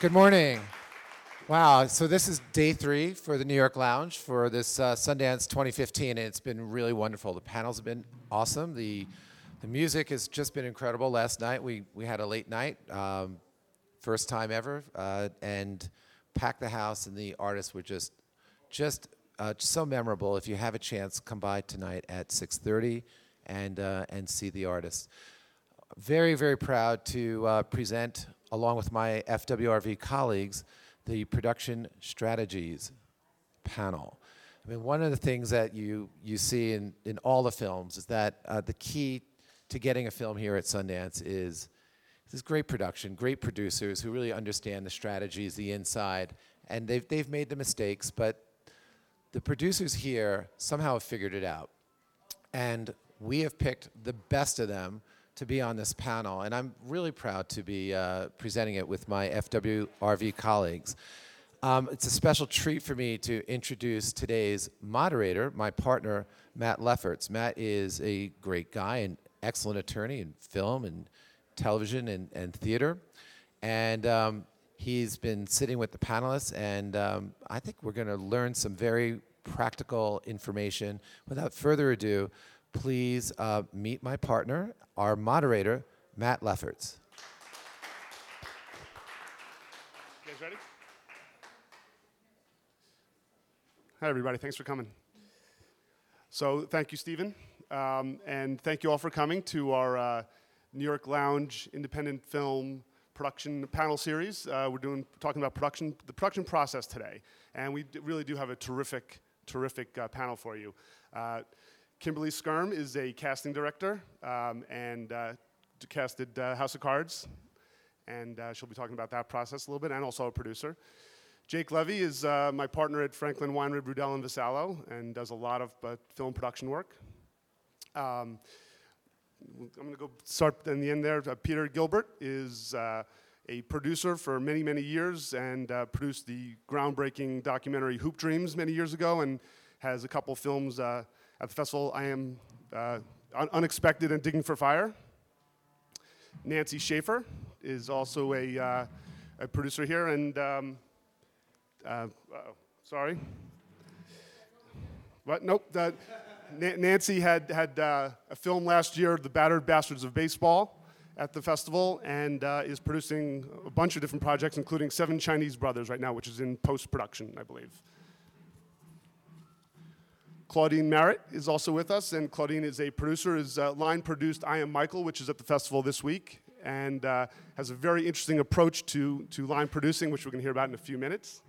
Good morning. Wow, so this is day three for the New York Lounge for this uh, Sundance 2015, and it's been really wonderful. The panels have been awesome. The the music has just been incredible. Last night we we had a late night, um, first time ever, uh, and packed the house, and the artists were just just uh, so memorable. If you have a chance, come by tonight at 6:30 and uh, and see the artists. Very very proud to uh, present along with my FWRV colleagues the production strategies panel. I mean, one of the things that you, you see in, in all the films is that uh, the key to getting a film here at Sundance is this great production, great producers who really understand the strategies, the inside, and they've, they've made the mistakes, but the producers here somehow have figured it out. And we have picked the best of them to be on this panel, and I'm really proud to be uh, presenting it with my FWRV colleagues. Um, it's a special treat for me to introduce today's moderator, my partner, Matt Lefferts. Matt is a great guy, an excellent attorney in film and television and, and theater. And um, he's been sitting with the panelists, and um, I think we're going to learn some very practical information. Without further ado, please uh, meet my partner, our moderator, Matt Lefferts. You guys ready? Hi, everybody. Thanks for coming. So, thank you, Stephen. Um, and thank you all for coming to our uh, New York Lounge independent film production panel series. Uh, we're doing talking about production, the production process today, and we d- really do have a terrific, terrific uh, panel for you. Kimberly Skyrme is a casting director um, and uh, casted uh, House of Cards, and uh, she'll be talking about that process a little bit, and also a producer. Jake Levy is uh, my partner at Franklin Weinrib Rudell and Vassallo, and does a lot of uh, film production work. Um, I'm going to go start in the end there. Uh, Peter Gilbert is a producer for many, many years and produced the groundbreaking documentary Hoop Dreams many years ago and has a couple films at the festival. I am uh, Un- Unexpected and Digging for Fire. Nancy Schafer is also a, uh, a producer here and um, uh, uh-oh, sorry. What? Nope. That, Na- Nancy had, had uh, a film last year, The Battered Bastards of Baseball, at the festival, and uh, is producing a bunch of different projects, including Seven Chinese Brothers right now, which is in post production, I believe. Claudine Merritt is also with us, and Claudine is a producer, is uh, line produced I Am Michael, which is at the festival this week, and uh, has a very interesting approach to, to line producing, which we're going to hear about in a few minutes.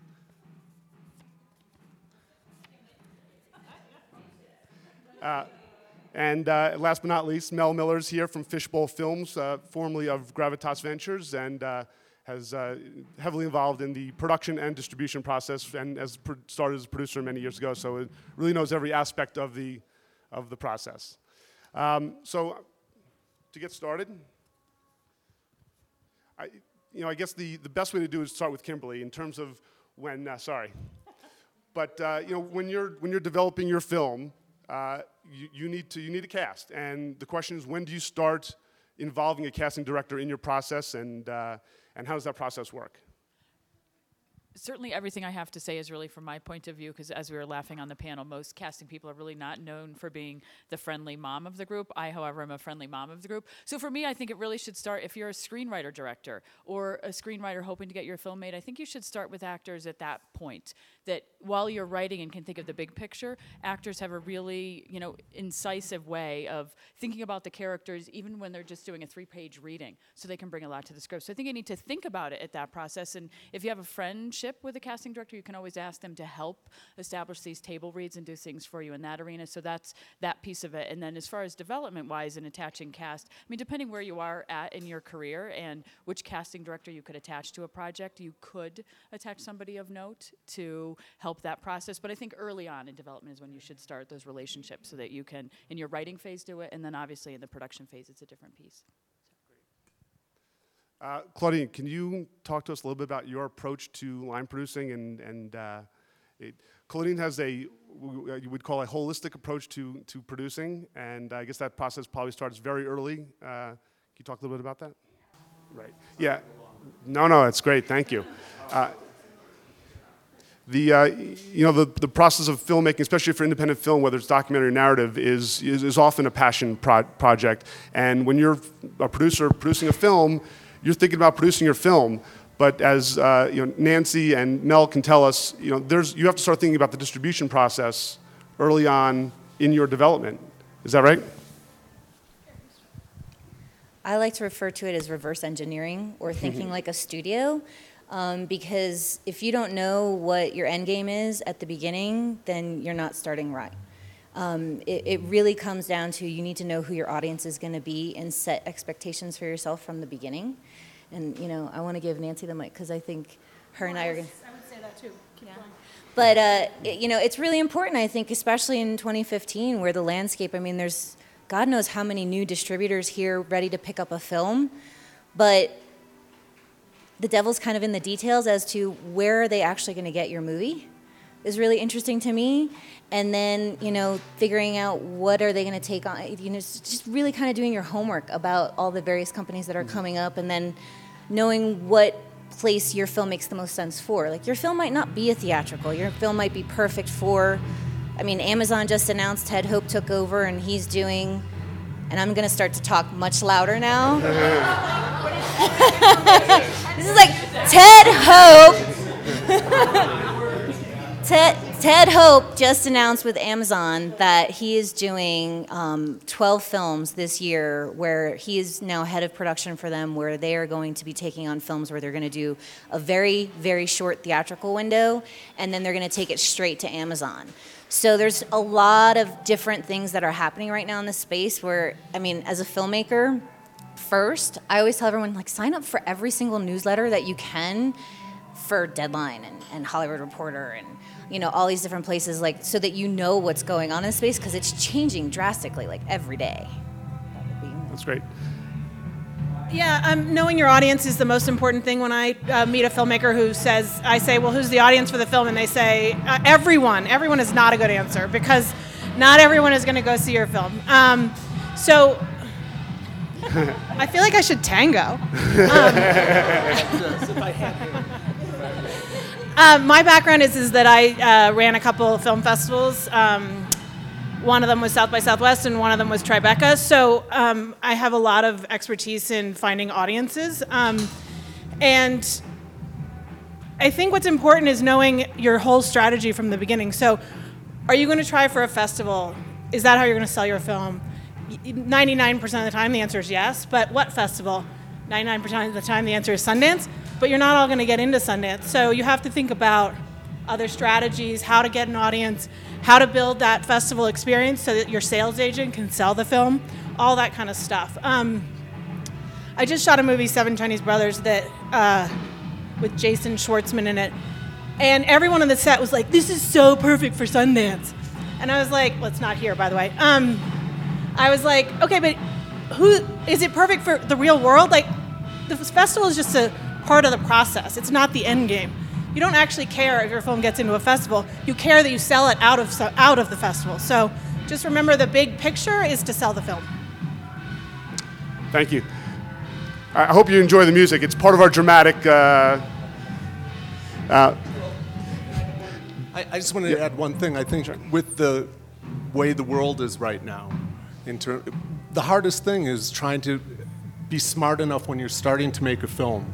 And uh, last but not least, Mel Miller's here from Fishbowl Films, uh, formerly of Gravitas Ventures, and uh, has uh, heavily involved in the production and distribution process, and has started as a producer many years ago. So it really knows every aspect of the of the process. Um, so to get started, I, you know, I guess the, the best way to do is start with Kimberly in terms of when. Uh, sorry, but uh, you know, when you're when you're developing your film, uh, you, you need to you need a cast, and the question is, when do you start involving a casting director in your process, and uh, and how does that process work? Certainly everything I have to say is really from my point of view, because as we were laughing on the panel, most casting people are really not known for being the friendly mom of the group. I, however, am a friendly mom of the group. So for me, I think it really should start if you're a screenwriter director or a screenwriter hoping to get your film made. I think you should start with actors at that point. That while you're writing and can think of the big picture, actors have a really, you know, incisive way of thinking about the characters, even when they're just doing a three-page reading, so they can bring a lot to the script. So I think you need to think about it at that process. And if you have a friendship with a casting director, you can always ask them to help establish these table reads and do things for you in that arena. So that's that piece of it. And then as far as development-wise and attaching cast, I mean, depending where you are at in your career and which casting director you could attach to a project, you could attach somebody of note to help that process. But I think early on in development is when you should start those relationships so that you can, in your writing phase, do it, and then obviously in the production phase, it's a different piece. Uh, Claudine, can you talk to us a little bit about your approach to line producing? And, and uh, it, Claudine has a, you would call a holistic approach to, to producing, and I guess that process probably starts very early. Uh, can you talk a little bit about that? Right. Yeah. No, no, it's great. Thank you. Uh, the, uh, you know, the, the process of filmmaking, especially for independent film, whether it's documentary or narrative, is, is, is often a passion pro- project. And when you're a producer producing a film, you're thinking about producing your film. But as uh, you know, Nancy and Mel can tell us, you know, there's, you have to start thinking about the distribution process early on in your development. Is that right? I like to refer to it as reverse engineering or thinking like a studio. Um, because if you don't know what your end game is at the beginning, then you're not starting right. Um, it, it really comes down to you need to know who your audience is going to be and set expectations for yourself from the beginning. And, you know, I want to give Nancy the mic because I think her and I are going to. I would say that too. Keep going. But uh, it- you know, it's really important. I think, especially in 2015, where the landscape. I mean, there's God knows how many new distributors here ready to pick up a film, but the devil's kind of in the details as to where are they actually going to get your movie is really interesting to me. And then you know, figuring out what are they going to take on. You know, just really kind of doing your homework about all the various companies that are mm-hmm. coming up, and then knowing what place your film makes the most sense for. Like your film might not be a theatrical. Your film might be perfect for I mean, Amazon just announced Ted Hope took over and he's doing and I'm going to start to talk much louder now. this is like Ted Hope. Ted, Ted Hope just announced with Amazon that he is doing um, 12 films this year where he is now head of production for them, where they are going to be taking on films where they're going to do a very, very short theatrical window and then they're going to take it straight to Amazon. So there's a lot of different things that are happening right now in this space where, I mean, as a filmmaker, first, I always tell everyone, like, sign up for every single newsletter that you can for Deadline and, and Hollywood Reporter and you know all these different places, like so that you know what's going on in space because it's changing drastically, like every day. That would be That's great. Yeah, um, knowing your audience is the most important thing. When I uh, meet a filmmaker who says, I say, well, who's the audience for the film? And they say, uh, everyone. Everyone is not a good answer because not everyone is going to go see your film. Um, so I feel like I should tango. Um, my background is, is that I uh, ran a couple film festivals. Um, one of them was South by Southwest, and one of them was Tribeca. So um, I have a lot of expertise in finding audiences. Um, and I think what's important is knowing your whole strategy from the beginning. So, are you going to try for a festival? Is that how you're going to sell your film? 99% of the time, the answer is yes. But what festival? 99% of the time, the answer is Sundance. But you're not all going to get into Sundance. So, you have to think about other strategies, how to get an audience, how to build that festival experience so that your sales agent can sell the film, all that kind of stuff. Um, I just shot a movie, Seven Chinese Brothers, that uh, with Jason Schwartzman in it, and everyone on the set was like, "This is so perfect for Sundance," and I was like, "Well, it's not here, by the way." Um, I was like, "Okay, but who is it perfect for the real world? Like, the festival is just a part of the process. It's not the end game. You don't actually care if your film gets into a festival. You care that you sell it out of out of the festival. So." Just remember the big picture is to sell the film. Thank you. I I hope you enjoy the music. It's part of our dramatic. Uh, uh, I, I just wanted to add one thing. I think with the way the world is right now, in ter- the hardest thing is trying to be smart enough when you're starting to make a film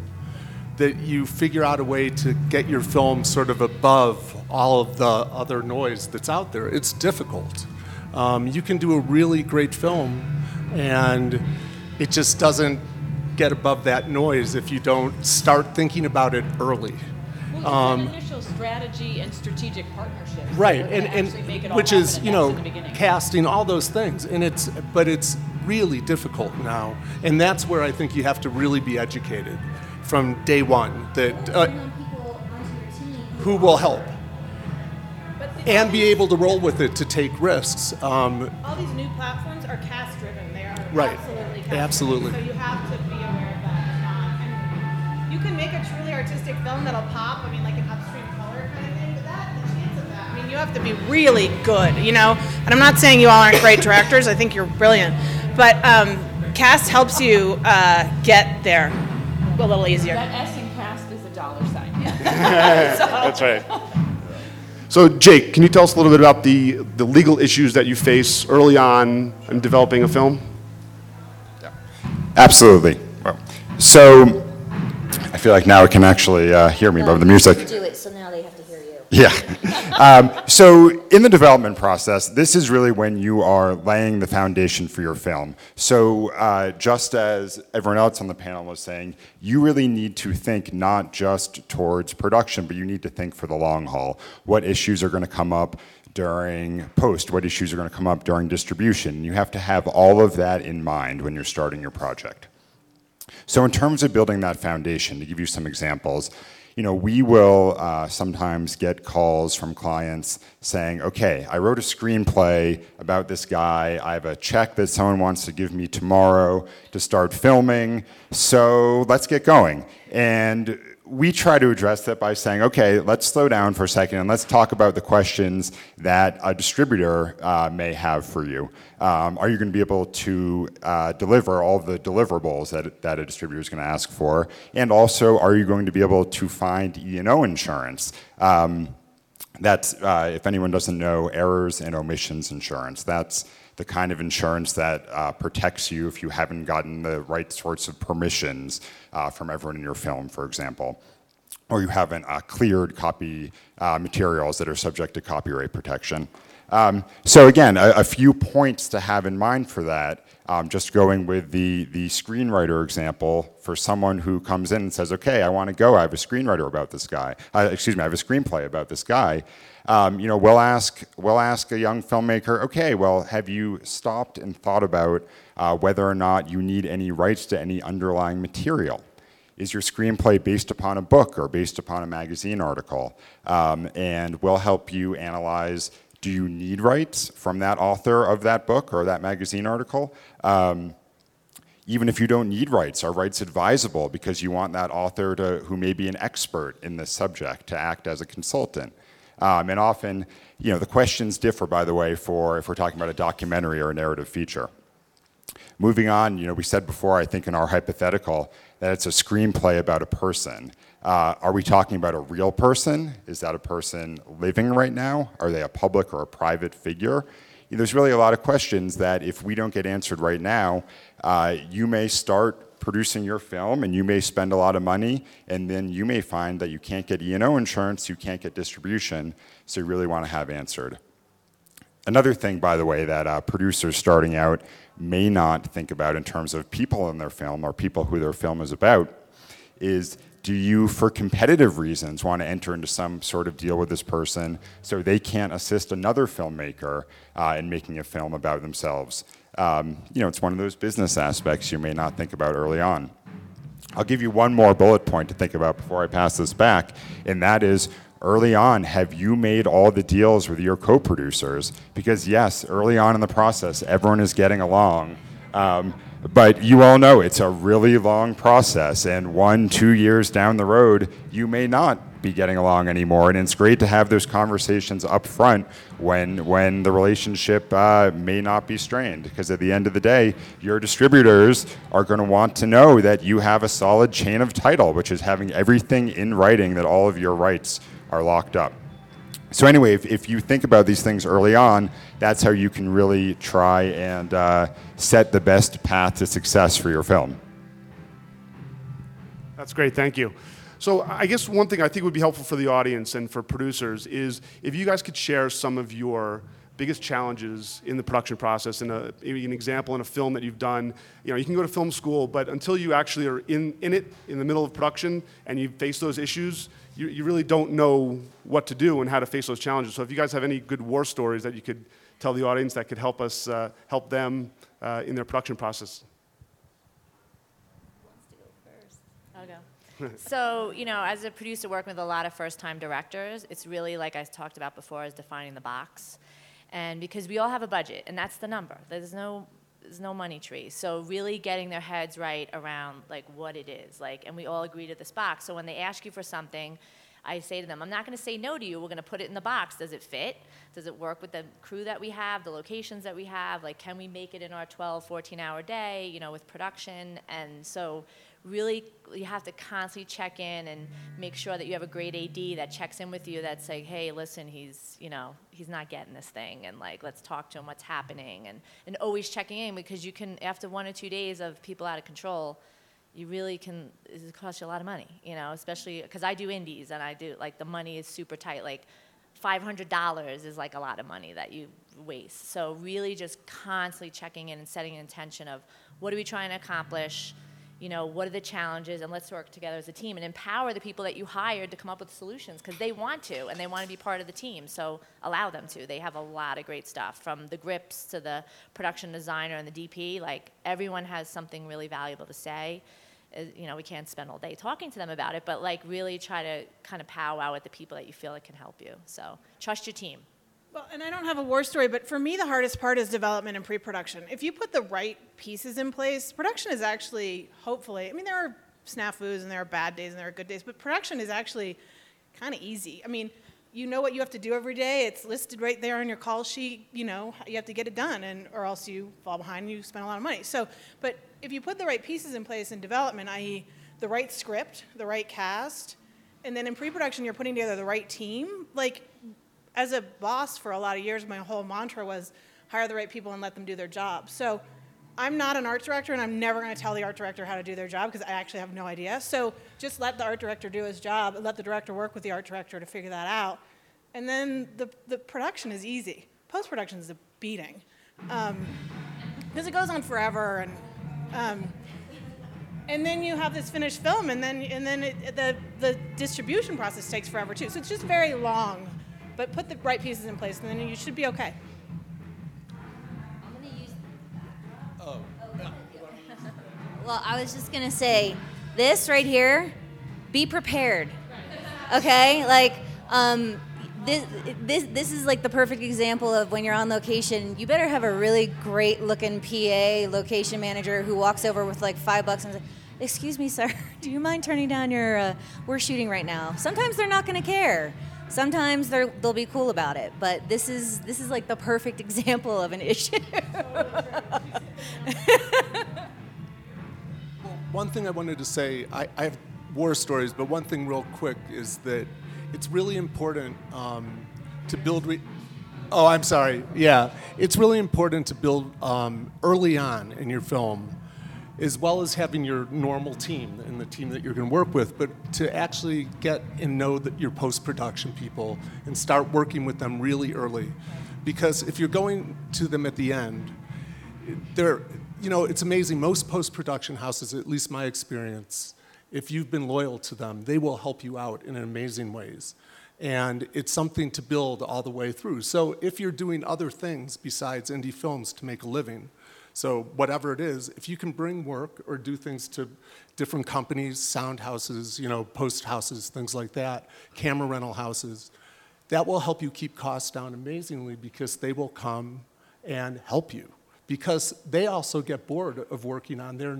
that you figure out a way to get your film sort of above all of the other noise that's out there. It's difficult. Um, you can do a really great film, and it just doesn't get above that noise if you don't start thinking about it early. Um, initial strategy and strategic partnerships. right and, and which is you know casting all those things and it's but it's really difficult now and that's where i think you have to really be educated from day one that uh, who will help and be able to roll with it to take risks um, all these new platforms are cast driven. They are Right. absolutely cast Absolutely. So you have to be aware of that. Um, and you can make a truly artistic film that'll pop. I mean, like an upstream color kind of thing. But that, the chance of that. I mean, you have to be really good, you know. And I'm not saying you all aren't great directors. I think you're brilliant, but um, cast helps you uh, get there. A little easier. That S in cast is a dollar sign. That's right. So, Jake, can you tell us a little bit about the, the legal issues that you face early on in developing a film? Absolutely. Well, So, I feel like now it can actually uh, hear me above the music. Yeah. Um, so, in the development process, this is really when you are laying the foundation for your film. So, uh, just as everyone else on the panel was saying, you really need to think not just towards production, but you need to think for the long haul. What issues are going to come up? During post, what issues are going to come up during distribution? You have to have all of that in mind when you're starting your project. So in terms of building that foundation, to give you some examples, you know, we will uh, sometimes get calls from clients saying, okay, I wrote a screenplay about this guy. I have a check that someone wants to give me tomorrow to start filming. So let's get going. And we try to address that by saying, okay, let's slow down for a second and let's talk about the questions that a distributor uh, may have for you. Um, are you going to be able to uh, deliver all the deliverables that, that a distributor is going to ask for? And also, are you going to be able to find E&O insurance? Um, that's, uh, if anyone doesn't know, errors and omissions insurance. That's the kind of insurance that uh, protects you if you haven't gotten the right sorts of permissions uh, from everyone in your film, for example, or you haven't uh, cleared copy uh, materials that are subject to copyright protection. Um, so again, a, a, few points to have in mind for that. Um, just going with the, the screenwriter example, for someone who comes in and says, okay, I want to go, I have a screenwriter about this guy, uh, excuse me, I have a screenplay about this guy, um, you know, we'll ask, we'll ask a young filmmaker, okay, well, have you stopped and thought about uh, whether or not you need any rights to any underlying material? Is your screenplay based upon a book or based upon a magazine article? Um, and we'll help you analyze do you need rights from that author of that book or that magazine article? Um, even if you don't need rights, are rights advisable because you want that author to, who may be an expert in this subject to act as a consultant? Um, and often, you know, the questions differ, by the way, for if we're talking about a documentary or a narrative feature. Moving on, you know, we said before, I think in our hypothetical, that it's a screenplay about a person. Uh, are we talking about a real person? Is that a person living right now? Are they a public or a private figure? You know, there's really a lot of questions that if we don't get answered right now, uh, you may start producing your film and you may spend a lot of money and then you may find that you can't get E&O insurance, you can't get distribution, so you really want to have answered. Another thing, by the way, that uh, producers starting out may not think about in terms of people in their film or people who their film is about is do you, for competitive reasons, want to enter into some sort of deal with this person so they can't assist another filmmaker uh, in making a film about themselves? Um, you know, it's one of those business aspects you may not think about early on. I'll give you one more bullet point to think about before I pass this back, and that is early on, have you made all the deals with your co producers? Because, yes, early on in the process, everyone is getting along. Um, but you all know it's a really long process, and one, two years down the road, you may not be getting along anymore. And it's great to have those conversations up front when, when the relationship uh, may not be strained. Because at the end of the day, your distributors are going to want to know that you have a solid chain of title, which is having everything in writing that all of your rights are locked up. So, anyway, if, if you think about these things early on, that's how you can really try and uh, set the best path to success for your film. That's great, thank you. So I guess one thing I think would be helpful for the audience and for producers is if you guys could share some of your biggest challenges in the production process and an example in a film that you've done. You know, you can go to film school, but until you actually are in, in it, in the middle of production, and you face those issues, you, you really don't know what to do and how to face those challenges. So if you guys have any good war stories that you could tell the audience that could help us, uh, help them uh, in their production process. I'll go. so, you know, as a producer working with a lot of first time directors, it's really, like I talked about before, is defining the box. And because we all have a budget, and that's the number. There's no there's no money tree. So really getting their heads right around like what it is. Like and we all agree to this box. So when they ask you for something, I say to them, I'm not going to say no to you. We're going to put it in the box. Does it fit? Does it work with the crew that we have, the locations that we have? Like, can we make it in our 12, 14 hour day, you know, with production? And so really you have to constantly check in and make sure that you have a great AD that checks in with you that's like, hey, listen, he's you know he's not getting this thing, and like let's talk to him, what's happening, and and always checking in because you can after one or two days of people out of control, you really can it costs you a lot of money, you know, especially because I do indies and I do like the money is super tight, like. $500 is like a lot of money that you waste. So, really just constantly checking in and setting an intention of what are we trying to accomplish? You know, what are the challenges? And let's work together as a team and empower the people that you hired to come up with solutions because they want to and they want to be part of the team. So, allow them to. They have a lot of great stuff from the grips to the production designer and the DP. Like, everyone has something really valuable to say uh, you know, we can't spend all day talking to them about it, but like really try to kind of powwow with the people that you feel that can help you. So trust your team. Well, and I don't have a war story, but for me, the hardest part is development and pre production. If you put the right pieces in place, production is actually, hopefully, I mean, there are snafus and there are bad days and there are good days, but production is actually kind of easy. I mean, you know what you have to do every day. It's listed right there on your call sheet. You know, you have to get it done, and or else you fall behind and you spend a lot of money. So, but if you put the right pieces in place in development, i.e., the right script, the right cast, and then in pre-production you're putting together the right team. Like, as a boss for a lot of years, my whole mantra was hire the right people and let them do their job. So. I'm not an art director, and I'm never going to tell the art director how to do their job because I actually have no idea. So just let the art director do his job, let the director work with the art director to figure that out. And then the, the production is easy. Post production is a beating because um, it goes on forever, and um, and then you have this finished film, and then and then it, the the distribution process takes forever too. So it's just very long. But put the right pieces in place, and then you should be okay. Oh. Well, I was just gonna say this right here. Be prepared. Okay, like um, this, this this is like the perfect example of when you're on location. You better have a really great looking PA, location manager who walks over with like five bucks and says, "Excuse me, sir, do you mind turning down your? Uh, we're shooting right now." Sometimes they're not gonna care. Sometimes they're, they'll be cool about it, but this is this is like the perfect example of an issue. One thing I wanted to say, I, I have war stories, but one thing real quick is that it's really important um, to build. Re- oh, I'm sorry. Yeah, it's really important to build um, early on in your film, as well as having your normal team and the team that you're going to work with, but to actually get and know that your post production people and start working with them really early, because if you're going to them at the end, they're you know, it's amazing. Most post production houses, at least my experience, if you've been loyal to them, they will help you out in amazing ways. And it's something to build all the way through. So if you're doing other things besides indie films to make a living, so whatever it is, if you can bring work or do things to different companies, sound houses, you know, post houses, things like that, camera rental houses, that will help you keep costs down amazingly because they will come and help you. Because they also get bored of working on their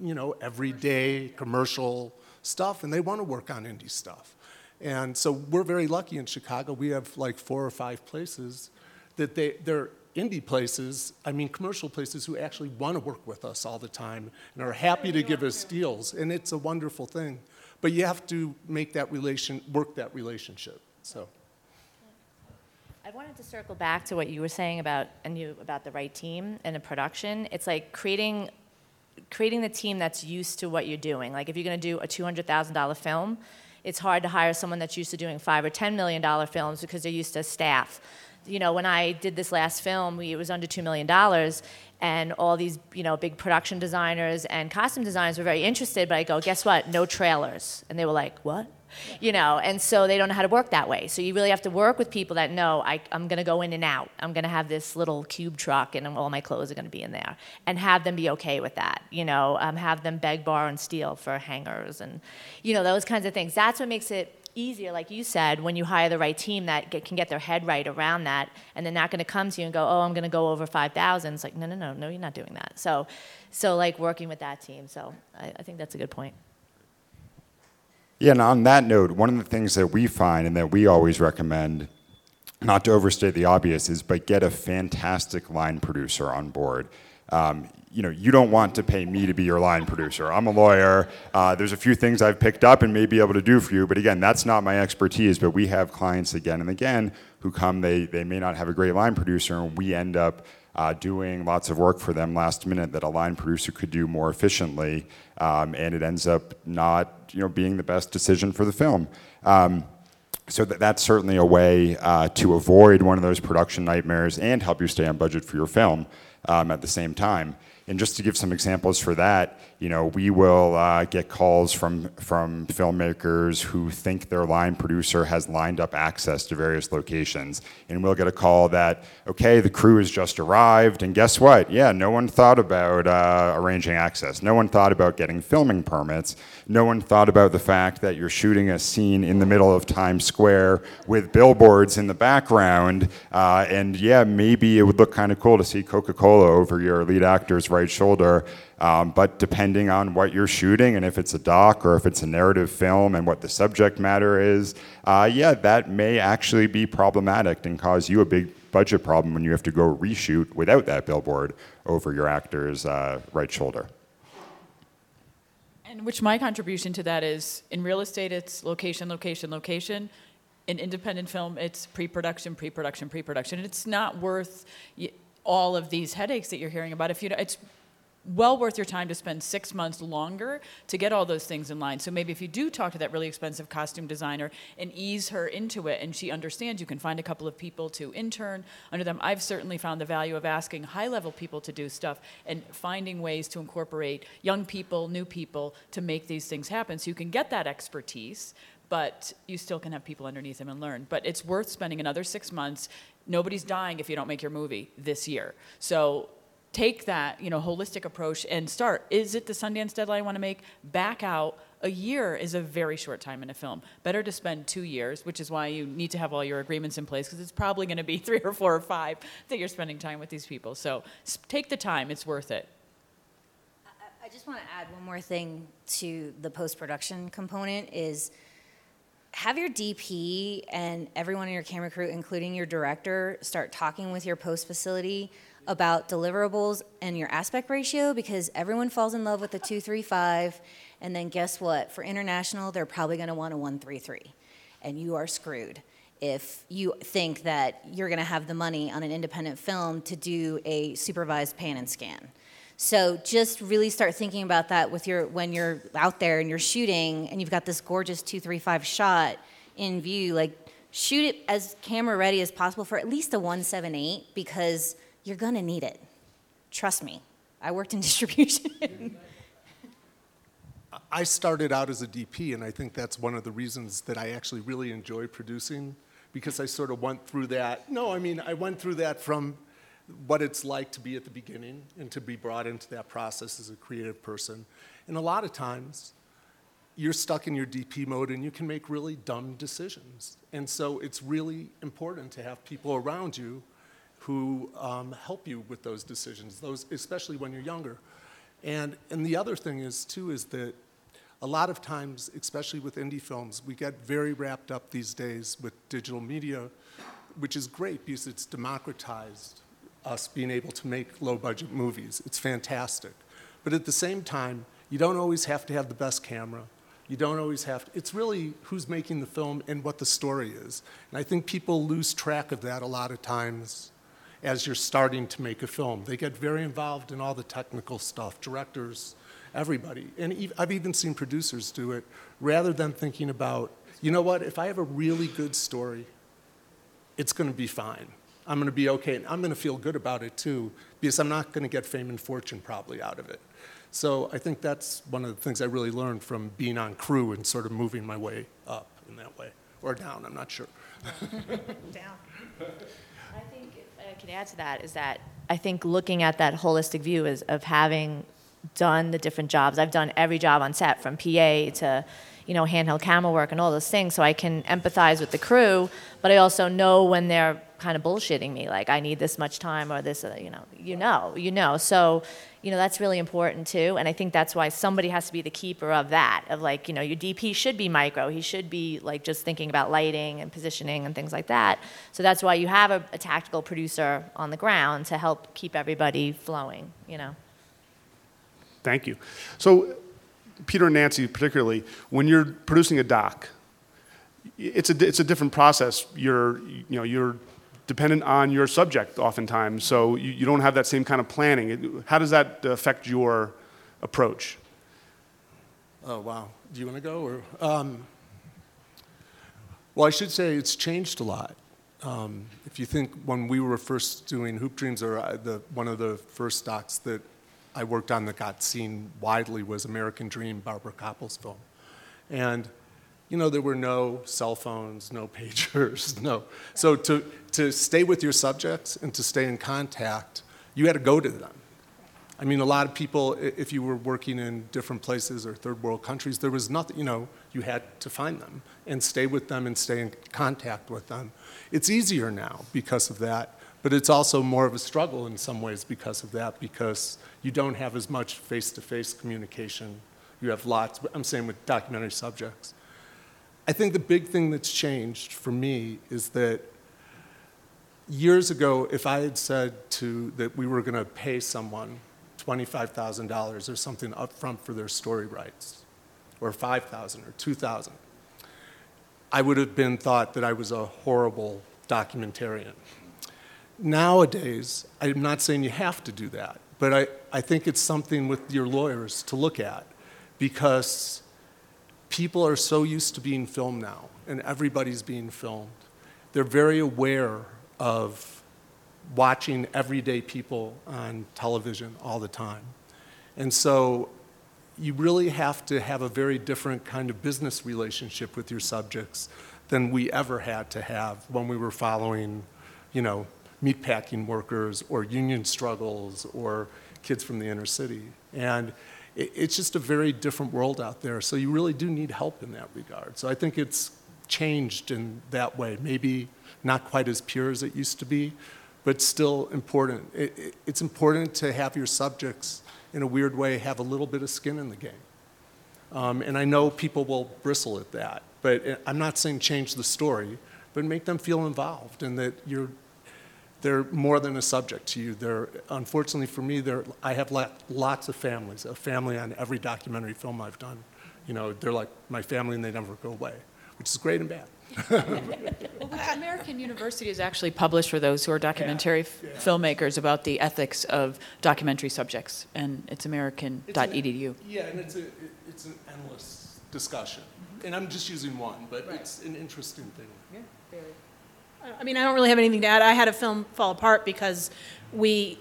you know everyday commercial stuff and they want to work on indie stuff. And so we're very lucky in chicago we have like four or five places that they they're indie places i mean commercial places who actually want to work with us all the time and are happy to give us deals and it's a wonderful thing but you have to make that relation work that relationship so I wanted to circle back to what you were saying about and you about the right team and the production. It's like creating creating the team that's used to what you're doing. Like if you're going to do a $200,000 film, it's hard to hire someone that's used to doing 5 or 10 million dollar films because they're used to staff. You know, when I did this last film, we, it was under $2 million and all these, you know, big production designers and costume designers were very interested, but I go, guess what? No trailers. And they were like, what? You know, and so they don't know how to work that way. So you really have to work with people that know I, am going to go in and out. I'm going to have this little cube truck, and all my clothes are going to be in there, and have them be okay with that. You know, um, have them beg, borrow, and steal for hangers, and you know those kinds of things. That's what makes it easier, like you said, when you hire the right team that get, can get their head right around that, and they're not going to come to you and go, "Oh, I'm going to go over 5,000." It's like, no, no, no, no, you're not doing that. So, so like working with that team. So I, I think that's a good point. Yeah, and on that note, one of the things that we find and that we always recommend, not to overstate the obvious, is but get a fantastic line producer on board. um, you know, you don't want to pay me to be your line producer. I'm a lawyer. Uh, there's a few things I've picked up and may be able to do for you, but again, that's not my expertise. But we have clients again and again who come, they, they may not have a great line producer, and we end up uh, doing lots of work for them last minute that a line producer could do more efficiently, um, and it ends up not, you know, being the best decision for the film. Um, so that, that's certainly a way uh, to avoid one of those production nightmares and help you stay on budget for your film um, at the same time. And just to give some examples for that, you know, we will uh, get calls from from filmmakers who think their line producer has lined up access to various locations, and we'll get a call that, okay, the crew has just arrived, and guess what? Yeah, no one thought about uh, arranging access. No one thought about getting filming permits. No one thought about the fact that you're shooting a scene in the middle of Times Square with billboards in the background, uh, and yeah, maybe it would look kind of cool to see Coca-Cola over your lead actor's right shoulder. Um, but depending on what you're shooting and if it's a doc or if it's a narrative film and what the subject matter is, uh, yeah, that may actually be problematic and cause you a big budget problem when you have to go reshoot without that billboard over your actor's uh, right shoulder. And which my contribution to that is in real estate, it's location, location, location. In independent film, it's pre production, pre production, pre production. It's not worth all of these headaches that you're hearing about. If you, it's well worth your time to spend six months longer to get all those things in line. So maybe if you do talk to that really expensive costume designer and ease her into it and she understands, you can find a couple of people to intern under them. I've certainly found the value of asking high level people to do stuff and finding ways to incorporate young people, new people to make these things happen so you can get that expertise. But you still can have people underneath them and learn. But it's worth spending another six months. Nobody's dying if you don't make your movie this year. So take that you know holistic approach and start. Is it the sundance deadline i want to make? Back out. A year is a very short time in a film. Better to spend two years which is why you need to have all your agreements in place because it's probably going to be three or four or five that you're spending time with these people. So take the time. It's worth it. I just want to add one more thing to the post-production component is have your DP and everyone in your camera crew, including your director, start talking with your post facility about deliverables and your aspect ratio because everyone falls in love with the 235 and then guess what? For international, they're probably going to want a 133 and you are screwed if you think that you're going to have the money on an independent film to do a supervised pan and scan. So just really start thinking about that with your when you're out there and you're shooting and you've got this gorgeous 235 shot in view like shoot it as camera ready as possible for at least a 178 because you're going to need it. Trust me. I worked in distribution. I started out as a DP, and I think that's one of the reasons that I actually really enjoy producing because I sort of went through that. No, I mean, I went through that from what it's like to be at the beginning and to be brought into that process as a creative person. And a lot of times, you're stuck in your DP mode and you can make really dumb decisions. And so it's really important to have people around you who um, help you with those decisions, those, especially when you're younger. And, and the other thing is, too, is that a lot of times, especially with indie films, we get very wrapped up these days with digital media, which is great because it's democratized us being able to make low budget movies. It's fantastic. But at the same time, you don't always have to have the best camera. You don't always have to, it's really who's making the film and what the story is. And I think people lose track of that a lot of times as you're starting to make a film. They get very involved in all the technical stuff, directors, everybody. And ev- I've even seen producers do it rather than thinking about, you know what, if I have a really good story, it's going to be fine. I'm going to be okay. And I'm going to feel good about it too, because I'm not going to get fame and fortune probably out of it. So I think that's one of the things I really learned from being on crew and sort of moving my way up in that way. Or down, I'm not sure. Down. I think I can add to that is that I think looking at that holistic view is of having done the different jobs. I've done every job on set from PA to, you know, handheld camera work and all those things. So I can empathize with the crew, but I also know when they're kind of bullshitting me, like I need this much time or this, uh, you know, you know, you know. So, you know, that's really important too. And I think that's why somebody has to be the keeper of that, of like, you know, your DP should be micro. He should be like just thinking about lighting and positioning and things like that. So that's why you have a, a tactical producer on the ground to help keep everybody flowing, you know. Thank you. So, Peter and Nancy, particularly, when you're producing a doc, it's a, it's a different process. You're, you know, you're dependent on your subject oftentimes, so you, you don't have that same kind of planning. How does that affect your approach? Oh, wow. Do you want to go? Or, um, well, I should say it's changed a lot. Um, if you think when we were first doing Hoop Dreams, or uh, the, one of the first docs that I worked on that got seen widely was American Dream, Barbara Kopple's film. And, you know, there were no cell phones, no pagers, no. So to, to stay with your subjects and to stay in contact, you had to go to them. I mean, a lot of people, if you were working in different places or third world countries, there was nothing, you know, you had to find them and stay with them and stay in contact with them. It's easier now because of that, but it's also more of a struggle in some ways because of that, because you don't have as much face to face communication. You have lots, I'm saying with documentary subjects. I think the big thing that's changed for me is that years ago, if I had said to that we were going to pay someone $25,000 or something upfront for their story rights, or 5,000 or 2,000, I would have been thought that I was a horrible documentarian. Nowadays, I'm not saying you have to do that, but I, I think it's something with your lawyers to look at because people are so used to being filmed now, and everybody's being filmed. They're very aware of watching everyday people on television all the time. And so you really have to have a very different kind of business relationship with your subjects than we ever had to have when we were following, you know, meatpacking workers or union struggles or kids from the inner city. And it, it's just a very different world out there. So you really do need help in that regard. So I think it's changed in that way. Maybe not quite as pure as it used to be, but still important. It, it, it's important to have your subjects, in a weird way, have a little bit of skin in the game. Um, and I know people will bristle at that, but uh, I'm not saying change the story, but make them feel involved and that you're, they're more than a subject to you. They're, unfortunately for me, they're, I have lot, lots of families, a family on every documentary film I've done. You know, they're like my family and they never go away, which is great and bad. Well, American University has actually published for those who are documentary f- filmmakers about the ethics of documentary subjects, and it's american.edu. Yeah, and it's, a, it- it's an endless discussion. Mm-hmm. And I'm just using one, but it's an interesting thing. I mean, I don't really have anything to add. I had a film fall apart because we,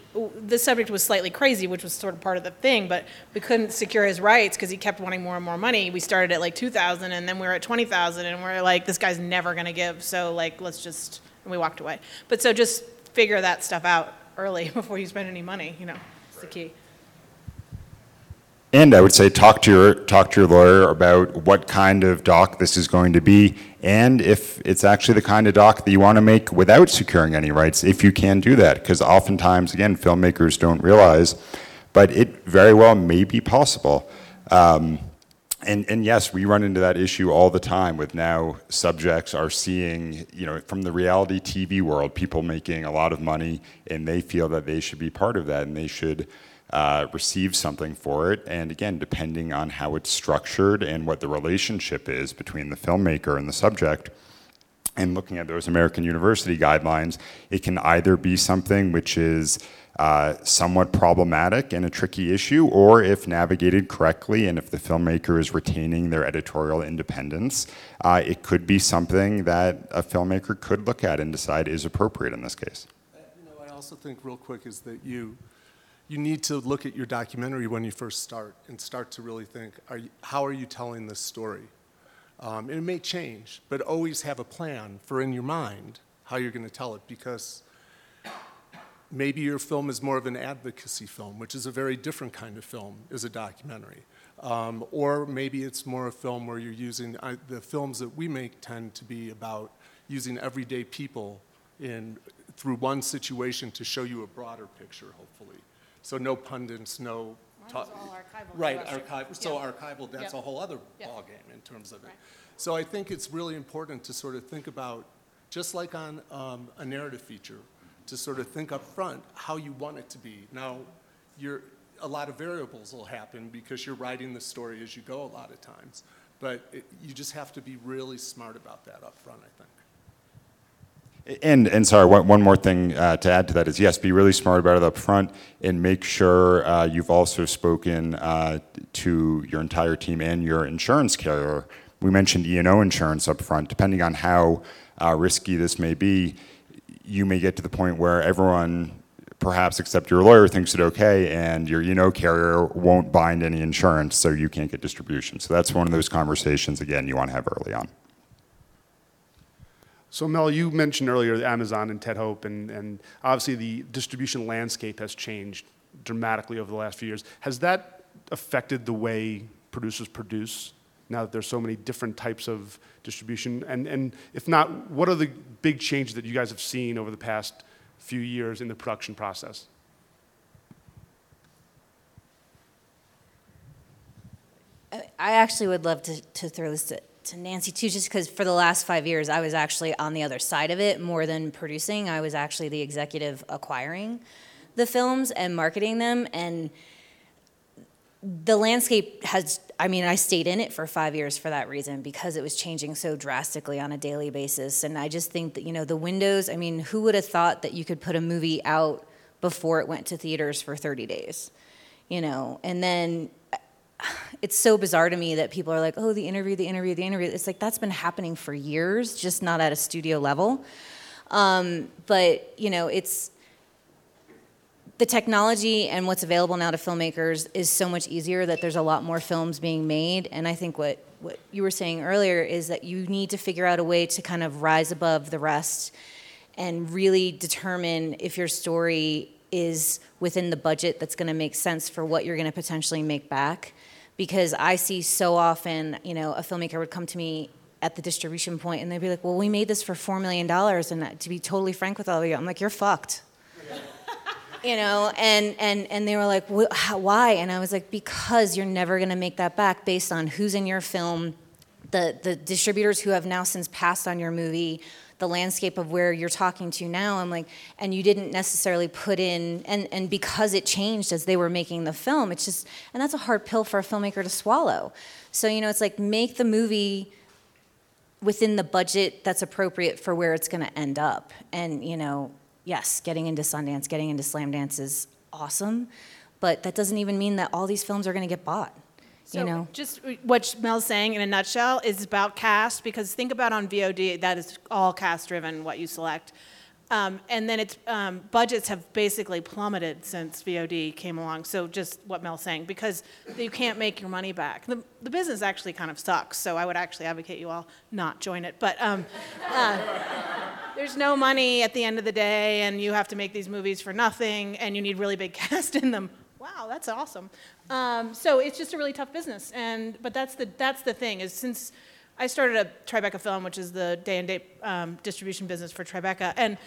the subject was slightly crazy, which was sort of part of the thing, but we couldn't secure his rights because he kept wanting more and more money. We started at like 2,000 and then we were at 20,000 and we're like, this guy's never going to give. So like, let's just, and we walked away. But so just figure that stuff out early before you spend any money, you know, it's the key. And I would say talk to your talk to your lawyer about what kind of doc this is going to be, and if it's actually the kind of doc that you want to make without securing any rights, if you can do that, because oftentimes, again, filmmakers don't realize, but it very well may be possible. Um, and, and yes, we run into that issue all the time with now subjects are seeing, you know, from the reality TV world, people making a lot of money and they feel that they should be part of that and they should uh, receive something for it. And again, depending on how it's structured and what the relationship is between the filmmaker and the subject, and looking at those American University guidelines, it can either be something which is uh, somewhat problematic and a tricky issue, or if navigated correctly and if the filmmaker is retaining their editorial independence, uh, it could be something that a filmmaker could look at and decide is appropriate in this case. You know, I also think real quick is that you, you need to look at your documentary when you first start and start to really think, are you, how are you telling this story? Um, and it may change, but always have a plan for in your mind how you're going to tell it because maybe your film is more of an advocacy film, which is a very different kind of film as a documentary. Um, or maybe it's more a film where you're using, I, the films that we make tend to be about using everyday people in, through one situation to show you a broader picture, hopefully. So no pundits, no. ta- Right, archival, so archival, that's a whole other Yep. ballgame in terms of it. So I think it's really important to sort of think about, just like on um, a narrative feature, to sort of think up front how you want it to be. Now, you're, a lot of variables will happen because you're writing the story as you go a lot of times. But it, you just have to be really smart about that up front, I think. And, and sorry, one, one more thing uh, to add to that is yes, be really smart about it up front and make sure uh, you've also spoken uh, to your entire team and your insurance carrier. We mentioned E&O insurance up front. Depending on how uh, risky this may be, you may get to the point where everyone, perhaps except your lawyer, thinks it okay, and your E&O carrier won't bind any insurance, so you can't get distribution. So that's one of those conversations, again, you want to have early on. So Mel, you mentioned earlier Amazon and Ted Hope, and, and obviously the distribution landscape has changed dramatically over the last few years. Has that affected the way producers produce now that there's so many different types of distribution? And, and if not, what are the big changes that you guys have seen over the past few years in the production process? I actually would love to, to throw this to, Nancy too, just because for the last five years, I was actually on the other side of it more than producing. I was actually the executive acquiring the films and marketing them. And the landscape has, I mean, I stayed in it for five years for that reason because it was changing so drastically on a daily basis. And I just think that, you know, the windows, I mean, who would have thought that you could put a movie out before it went to theaters for 30 days? You know, and then it's so bizarre to me that people are like, oh, the interview, the interview, the interview. It's like that's been happening for years, just not at a studio level. Um, but, you know, it's the technology and what's available now to filmmakers is so much easier that there's a lot more films being made. And I think what, what you were saying earlier is that you need to figure out a way to kind of rise above the rest and really determine if your story is within the budget that's going to make sense for what you're going to potentially make back because I see so often, you know, a filmmaker would come to me at the distribution point and they'd be like, "Well, we made this for 4 million dollars." And uh, to be totally frank with all of you, I'm like, "You're fucked." you know, and and and they were like, "Why?" And I was like, "Because you're never going to make that back based on who's in your film, the the distributors who have now since passed on your movie, the landscape of where you're talking to now." I'm like, and you didn't necessarily put in, and and because it changed as they were making the film, it's just, and that's a hard pill for a filmmaker to swallow. So you know, it's like make the movie within the budget that's appropriate for where it's going to end up. And, you know, yes, getting into Sundance, getting into Slamdance is awesome, but that doesn't even mean that all these films are going to get bought. So you know, just what Mel's saying in a nutshell is about cast because think about on VOD that is all cast driven what you select, um, and then it's um, budgets have basically plummeted since VOD came along. So just what Mel's saying because you can't make your money back. The, the business actually kind of sucks. So I would actually advocate you all not join it. But um, uh, there's no money at the end of the day, and you have to make these movies for nothing, and you need really big cast in them. Wow, that's awesome. Um, so it's just a really tough business, and but that's the that's the thing is since I started a Tribeca Film, which is the day and date um, distribution business for Tribeca, and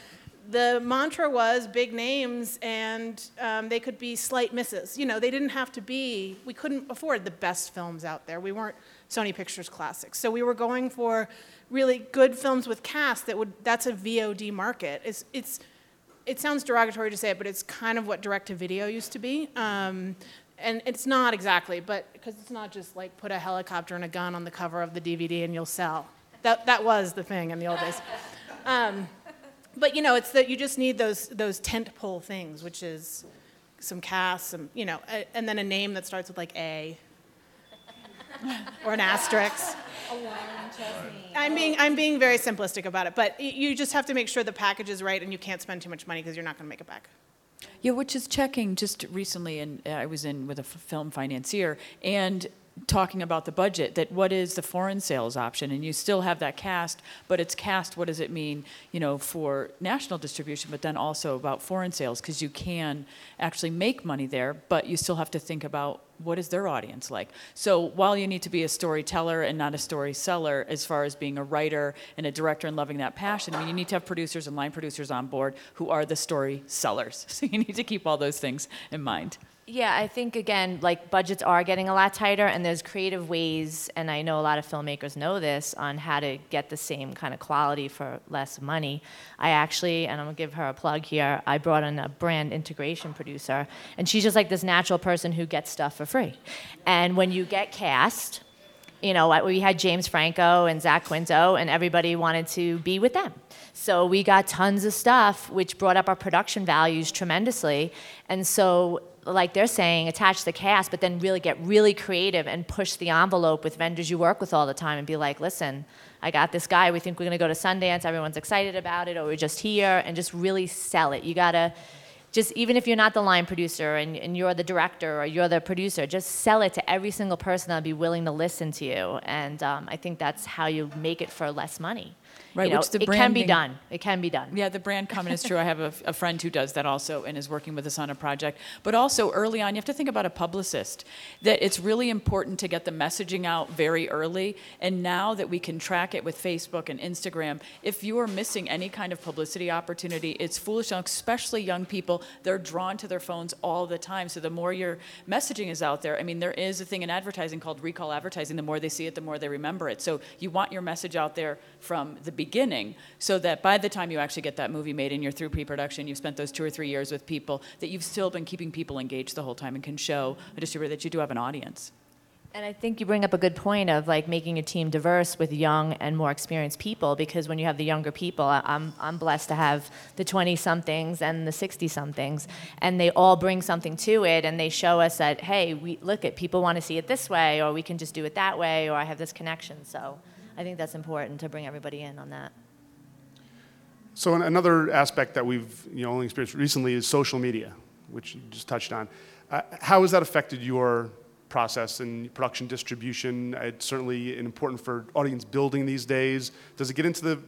the mantra was big names, and um, they could be slight misses. You know, they didn't have to be. We couldn't afford the best films out there. We weren't Sony Pictures classics, so we were going for really good films with cast that would. That's a VOD market. It's it's it sounds derogatory to say it, but it's kind of what direct to video used to be. Um, and it's not exactly, but because it's not just like put a helicopter and a gun on the cover of the DVD and you'll sell. That, that was the thing in the old days. Um, but you know, it's that you just need those, those tent pole things, which is some cast, some, you know, a, and then a name that starts with like A or an asterisk. I'm being, I'm being very simplistic about it, but y- you just have to make sure the package is right and you can't spend too much money because you're not going to make it back. Yeah, which is checking just recently, and I was in with a f- film financier, and talking about the budget that what is the foreign sales option? And you still have that cast but it's cast what does it mean you know for national distribution but then also about foreign sales because you can actually make money there but you still have to think about what is their audience like. So while you need to be a storyteller and not a story seller as far as being a writer and a director and loving that passion i mean you need to have producers and line producers on board who are the story sellers. So you need to keep all those things in mind Yeah, I think again, like budgets are getting a lot tighter, and there's creative ways, and I know a lot of filmmakers know this on how to get the same kind of quality for less money. I actually, and I'm gonna give her a plug here. I brought in a brand integration producer, and she's just like this natural person who gets stuff for free. And when you get cast, you know, we had James Franco and Zach Quinto, and everybody wanted to be with them. So we got tons of stuff, which brought up our production values tremendously. And so, like they're saying, attach the cast, but then really get really creative and push the envelope with vendors you work with all the time and be like, listen, I got this guy. We think we're going to go to Sundance. Everyone's excited about it, or we're just here, and just really sell it. You got to just even if you're not the line producer and, and you're the director or you're the producer, just sell it to every single person that'll be willing to listen to you. And um, I think that's how you make it for less money. Right, You know, which the it can be branding- done. It can be done. Yeah, the brand comment is true. I have a, a friend who does that also and is working with us on a project. But also early on, you have to think about a publicist. That it's really important to get the messaging out very early. And now that we can track it with Facebook and Instagram, if you are missing any kind of publicity opportunity, it's foolish, especially young people. They're drawn to their phones all the time. So the more your messaging is out there, I mean, there is a thing in advertising called recall advertising. The more they see it, the more they remember it. So you want your message out there from the beginning so that by the time you actually get that movie made and you're through pre-production, you've spent those two or three years with people, that you've still been keeping people engaged the whole time and can show a distributor that you do have an audience. And I think you bring up a good point of like making your team diverse with young and more experienced people because when you have the younger people, I'm, I'm blessed to have the 20 somethings and the 60 somethings, and they all bring something to it and they show us that, hey, we look at people want to see it this way, or we can just do it that way, or I have this connection. So I think that's important to bring everybody in on that. So another aspect that we've you know only experienced recently is social media, which you just touched on. Uh, how has that affected your process and production distribution? It's certainly important for audience building these days. Does it get into the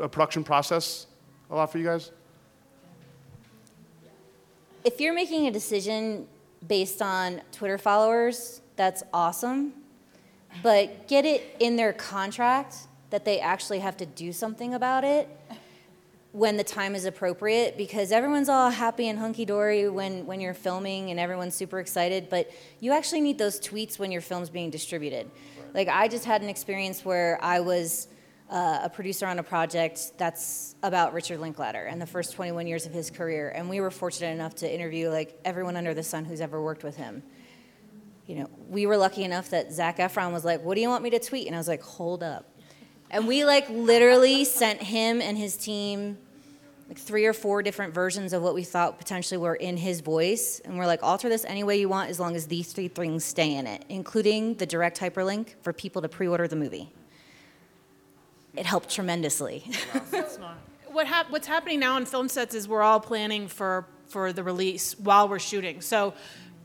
uh, production process a lot for you guys? if you're making a decision based on Twitter followers, that's awesome. But get it in their contract that they actually have to do something about it when the time is appropriate because everyone's all happy and hunky dory when, when you're filming and everyone's super excited, but you actually need those tweets when your film's being distributed. Like, I just had an experience where I was uh, a producer on a project that's about Richard Linklater and the first 21 years of his career, and we were fortunate enough to interview like everyone under the sun who's ever worked with him. You know, we were lucky enough that Zac Efron was like, "What do you want me to tweet?" And I was like, "Hold up." And we like literally sent him and his team like three or four different versions of what we thought potentially were in his voice. And we're like, alter this any way you want as long as these three things stay in it, including the direct hyperlink for people to pre order the movie. It helped tremendously. what hap- what's happening now on film sets is we're all planning for for the release while we're shooting. So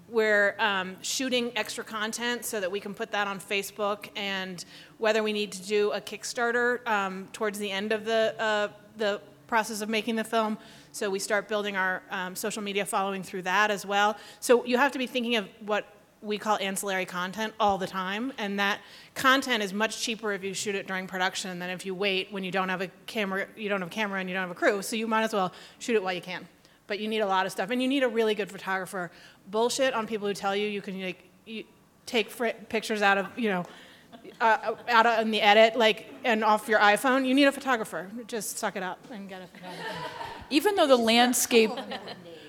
we're um, shooting extra content so that we can put that on Facebook, and whether we need to do a Kickstarter um, towards the end of the uh, the process of making the film. So we start building our um, social media following through that as well. So you have to be thinking of what we call ancillary content all the time, and that content is much cheaper if you shoot it during production than if you wait when you don't have a camera, you don't have a camera and you don't have a crew. So you might as well shoot it while you can. But you need a lot of stuff, and you need a really good photographer. Bullshit on people who tell you you can like you take fr- pictures out of you know uh, out of, in the edit like and off your iPhone. You need a photographer. Just suck it up and get a photographer. even though the landscape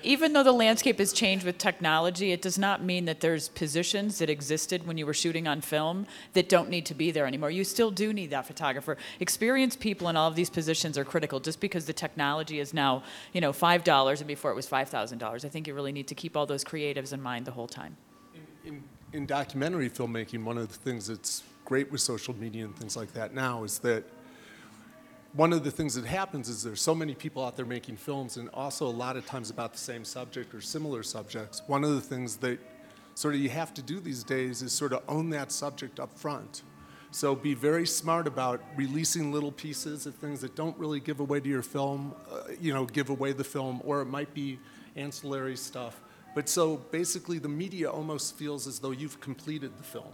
even though the landscape has changed with technology it does not mean that there's positions that existed when you were shooting on film that don't need to be there anymore. You still do need that photographer. Experienced people in all of these positions are critical. Just because the technology is now you know $5 and before it was $5000 i think you really need to keep all those creatives in mind the whole time. In, in documentary filmmaking, one of the things that's great with social media and things like that now is that one of the things that happens is there's so many people out there making films and also a lot of times about the same subject or similar subjects. One of the things that sort of you have to do these days is sort of own that subject up front. So be very smart about releasing little pieces of things that don't really give away to your film, uh, you know, give away the film, or it might be ancillary stuff. But so basically, the media almost feels as though you've completed the film.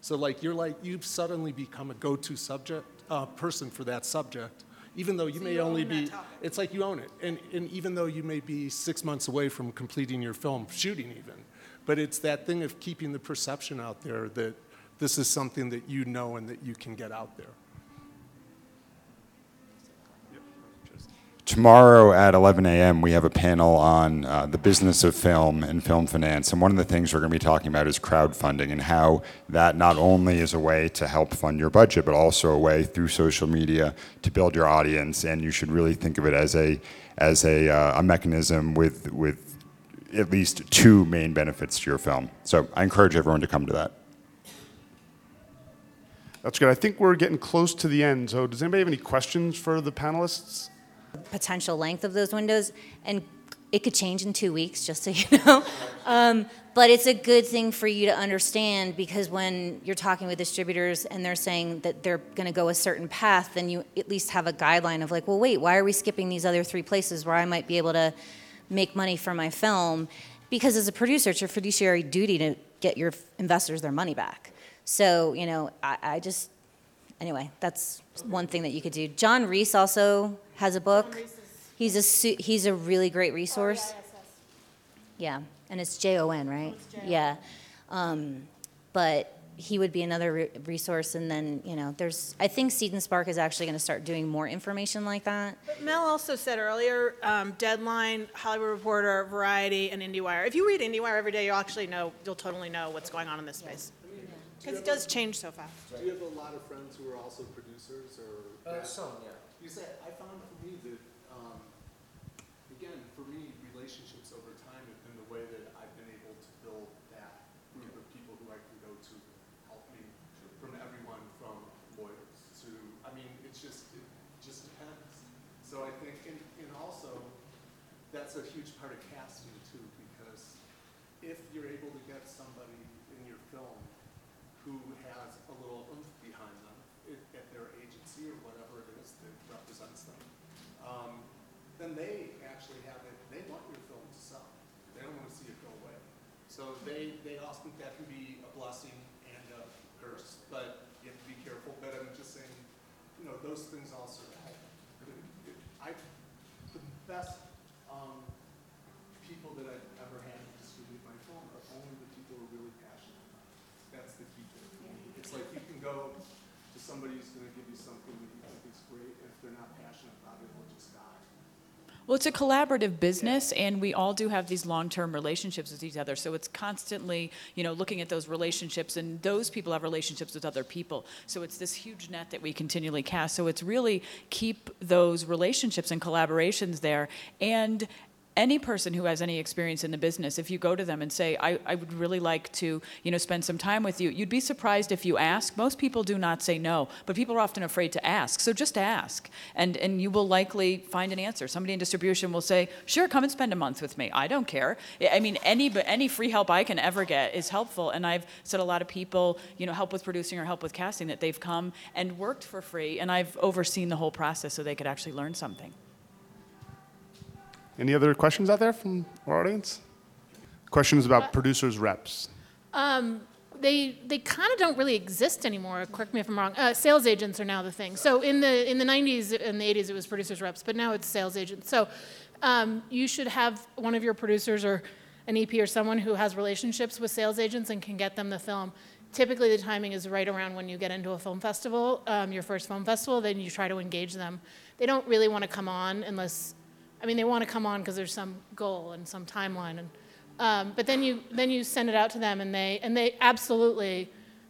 So like you're like you've suddenly become a go-to subject uh, person for that subject, even though you may only be. It's like you own it, and and even though you may be six months away from completing your film shooting, even, but it's that thing of keeping the perception out there that this is something that you know and that you can get out there. Tomorrow at 11 a.m., we have a panel on uh, the business of film and film finance. And one of the things we're going to be talking about is crowdfunding and how that not only is a way to help fund your budget, but also a way through social media to build your audience. And you should really think of it as a, as a, uh, a mechanism with, with at least two main benefits to your film. So I encourage everyone to come to that. That's good. I think we're getting close to the end. So, does anybody have any questions for the panelists? Potential length of those windows, and it could change in two weeks, just so you know. Um, but it's a good thing for you to understand because when you're talking with distributors and they're saying that they're going to go a certain path, then you at least have a guideline of like, well, wait, why are we skipping these other three places where I might be able to make money for my film? Because as a producer, it's your fiduciary duty to get your investors their money back. So, you know, I, I just, anyway, that's one thing that you could do. Jon Reiss also has a book. He's a su- he's a really great resource. Yeah, and it's J O N, right? Yeah, um, but he would be another re- resource. And then you know, there's I think Seed and Spark is actually going to start doing more information like that. But Mel also said earlier, um, Deadline, Hollywood Reporter, Variety, and IndieWire. If you read IndieWire every day, you'll actually know, you'll totally know what's going on in this space. Because it does change so fast. Do you have a lot of friends who are also producers or? Uh, some, yeah. You say, I found for me that, um, again, for me, relationships over time have been the way that I've been able to build that group of people who I can go to to help me, from everyone from lawyers to, I mean, it's just, it just depends. So I think, and, and also, that's a huge part of casting too, because if you're able to get somebody in your film who has a little oomph behind them i- at their agency or whatever it is that represents them, um, then they actually have it, they want your film to sell. They don't want to see it go away. So they, they often, that can be a blessing and a curse, but you have to be careful. But I'm just saying, you know, those things also help. I, the best, um, people that I've ever had to distribute my film are only the people who are really passionate about it. That's the key thing. It's like you can go to somebody who's gonna give you something that you think is great, if they're not passionate about it, it'll just die. Well, it's a collaborative business, and we all do have these long-term relationships with each other. So it's constantly, you know, looking at those relationships, and those people have relationships with other people. So it's this huge net that we continually cast. So it's really keep those relationships and collaborations there, and any person who has any experience in the business, if you go to them and say, I, I would really like to, you know, spend some time with you, you'd be surprised if you ask. Most people do not say no, but people are often afraid to ask. So just ask, and, and you will likely find an answer. Somebody in distribution will say, sure, come and spend a month with me. I don't care. I mean, any, any free help I can ever get is helpful. And I've said a lot of people, you know, help with producing or help with casting, that they've come and worked for free, and I've overseen the whole process so they could actually learn something. Any other questions out there from our audience? Questions about producers reps. Um, they they kind of don't really exist anymore. Correct me if I'm wrong. Uh, sales agents are now the thing. So in the in the 90s and the 80s, it was producers reps, but now it's sales agents. So um, you should have one of your producers or an EP or someone who has relationships with sales agents and can get them the film. Typically, the timing is right around when you get into a film festival, um, your first film festival. Then you try to engage them. They don't really want to come on unless, I mean, they want to come on because there's some goal and some timeline and. Um, but then you then you send it out to them, and they and they absolutely,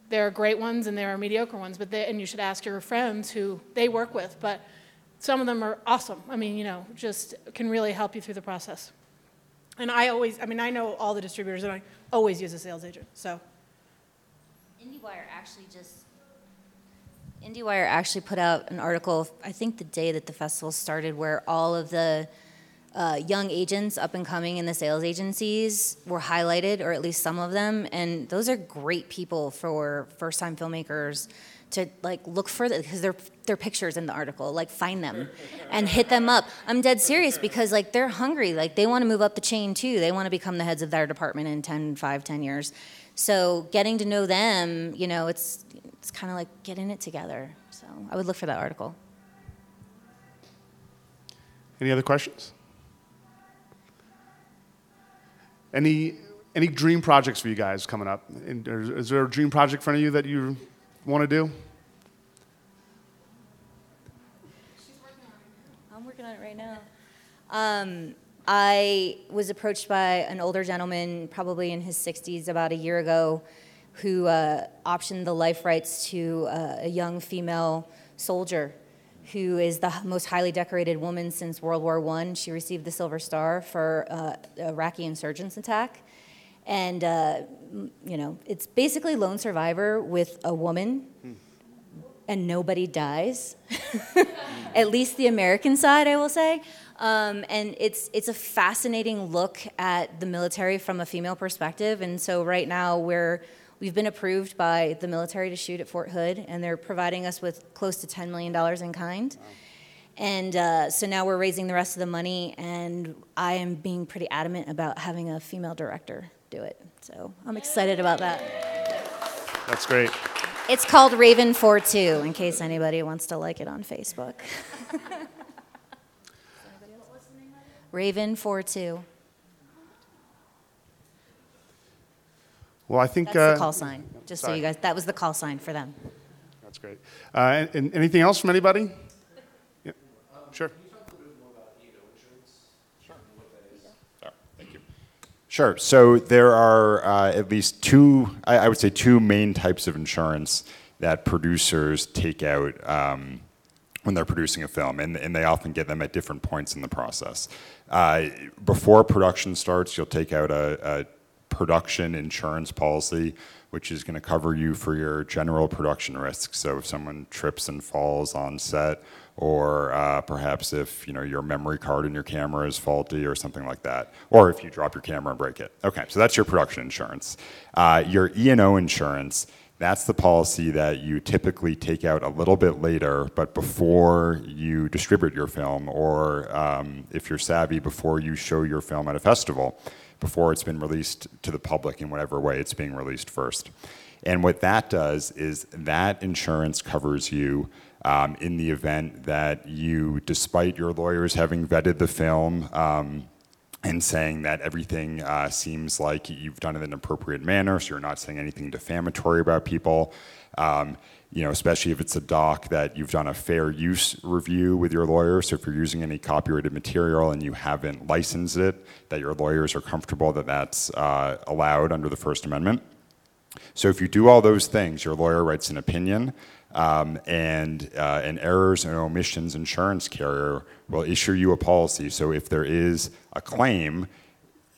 there are great ones and there are mediocre ones. But they, and you should ask your friends who they work with. But some of them are awesome. I mean, you know, just can really help you through the process. And I always, I mean, I know all the distributors, and I always use a sales agent. So IndieWire actually just IndieWire actually put out an article, I think the day that the festival started, where all of the uh, young agents up and coming in the sales agencies were highlighted, or at least some of them, and those are great people for first-time filmmakers to like look for because they're they're pictures in the article. Like find them and hit them up. I'm dead serious because like they're hungry. Like they want to move up the chain too. They want to become the heads of their department in 10, 5, 10 years. So getting to know them, you know, it's it's kind of like getting it together. So I would look for that article. Any other questions? Any any dream projects for you guys coming up? And is, is there a dream project for any of you that you want to do? I'm working on it right now. Um, I was approached by an older gentleman, probably in his 60s, about a year ago, who uh, optioned the life rights to uh, a young female soldier who is the most highly decorated woman since World War I. She received the Silver Star for uh, Iraqi insurgents attack. And, uh, you know, it's basically Lone Survivor with a woman, and nobody dies. At least the American side, I will say. Um, and it's, it's a fascinating look at the military from a female perspective. And so right now, we're, we've been approved by the military to shoot at Fort Hood, and they're providing us with close to $10 million in kind. And uh, so now we're raising the rest of the money, and I am being pretty adamant about having a female director do it. So I'm excited about that. That's great. It's called Raven 42, in case anybody wants to like it on Facebook. Raven 42. Well, I think That's uh, the call sign, just so sorry. you guys, that was the call sign for them. That's great. Uh, and, and anything else from anybody? Yeah. Sure. Sure. So there are uh, at least two, I, I would say, two main types of insurance that producers take out um, when they're producing a film, and, and they often get them at different points in the process. Uh, before production starts, you'll take out a, a production insurance policy, which is going to cover you for your general production risks. So if someone trips and falls on set, or uh, perhaps if you know your memory card in your camera is faulty or something like that, or if you drop your camera and break it. Okay, so that's your production insurance. Uh, your E&O insurance. That's the policy that you typically take out a little bit later, but before you distribute your film, or um, if you're savvy, before you show your film at a festival, before it's been released to the public in whatever way it's being released first. And what that does is that insurance covers you um, in the event that you, despite your lawyers having vetted the film, um, and saying that everything uh, seems like you've done it in an appropriate manner, so you're not saying anything defamatory about people. Um, you know, especially if it's a doc that you've done a fair use review with your lawyer. So if you're using any copyrighted material and you haven't licensed it, that your lawyers are comfortable that that's uh, allowed under the First Amendment. So if you do all those things, your lawyer writes an opinion, um, and uh, an errors and omissions insurance carrier will issue you a policy. So if there is a claim,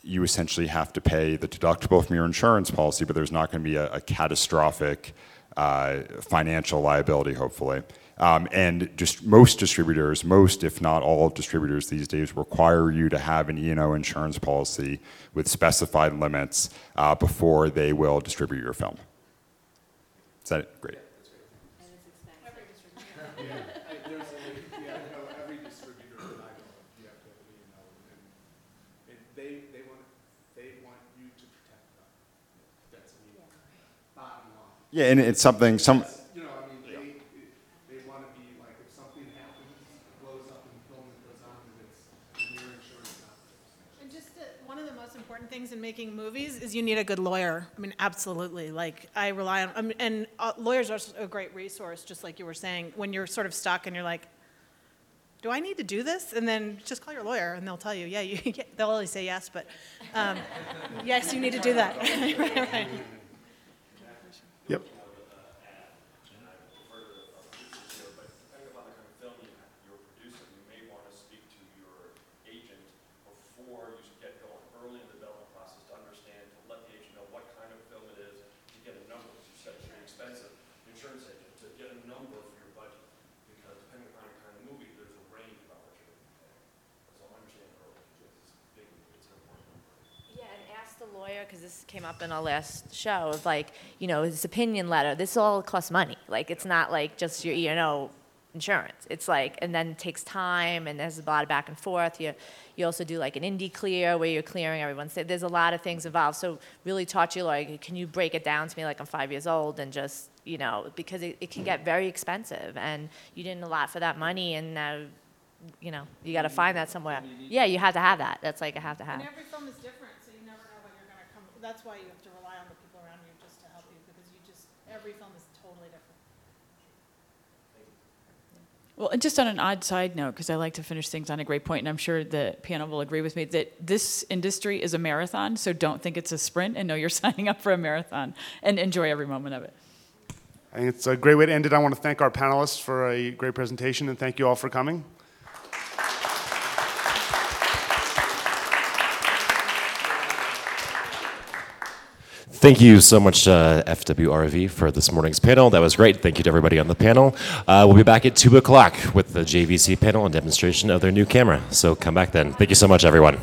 you essentially have to pay the deductible from your insurance policy, but there's not going to be a, a catastrophic financial liability, hopefully. Um, and just most distributors, most if not all distributors these days, require you to have an E&O insurance policy with specified limits uh, before they will distribute your film. Is that it? Great. every distributor that I know of, you have to have an E&O, and, and they, they want, they want you to protect them. That's, I mean, bottom line. Yeah, and it's something, some, You know, I mean, they, they want to be like, if something happens, blows up in the film that goes on, and it's, your insurance not. And just uh, one of the most important things in making movies is you need a good lawyer. I mean, absolutely. Like I rely on, I mean, and uh, lawyers are a great resource, just like you were saying. When you're sort of stuck and you're like, "Do I need to do this?" And then just call your lawyer, and they'll tell you, "Yeah, you." yeah, They'll always say yes, but um, yes, you need to do that. right, right. Yep. depending upon the kind of film you, you're producing, you may want to speak to your agent before you get going, early in the development process, to understand, to let the agent know what kind of film it is, to get a number, as you said, it's very expensive, insurance agent, to get a number for your budget. Because depending upon the kind of movie, there's a range about what you're going to pay. So understand early. Because this came up in our last show, of like, you know, his opinion letter, this all costs money. Like, it's not like just your, you know, insurance. It's like, and then it takes time, and there's a lot of back and forth. You, you also do like an indie clear, where you're clearing everyone's, there's a lot of things involved. So really taught you like, can you break it down to me like I'm five years old, and just, you know, because it, it can get very expensive, and you didn't allot for that money, and now, you know, you gotta find that somewhere. Yeah, you have to have that. That's like a have to have. And every film is different, so you never know what you're gonna come, that's why you have to rely on the people around you just to help you, because you just, every film is totally different. Well, and just on an odd side note, because I like to finish things on a great point, and I'm sure the panel will agree with me that this industry is a marathon, so don't think it's a sprint and know you're signing up for a marathon and enjoy every moment of it. I think it's a great way to end it. I want to thank our panelists for a great presentation and thank you all for coming. Thank you so much, uh, FWRV, for this morning's panel. That was great. Thank you to everybody on the panel. Uh, we'll be back at 2 o'clock with the JVC panel and demonstration of their new camera. So come back then. Thank you so much, everyone.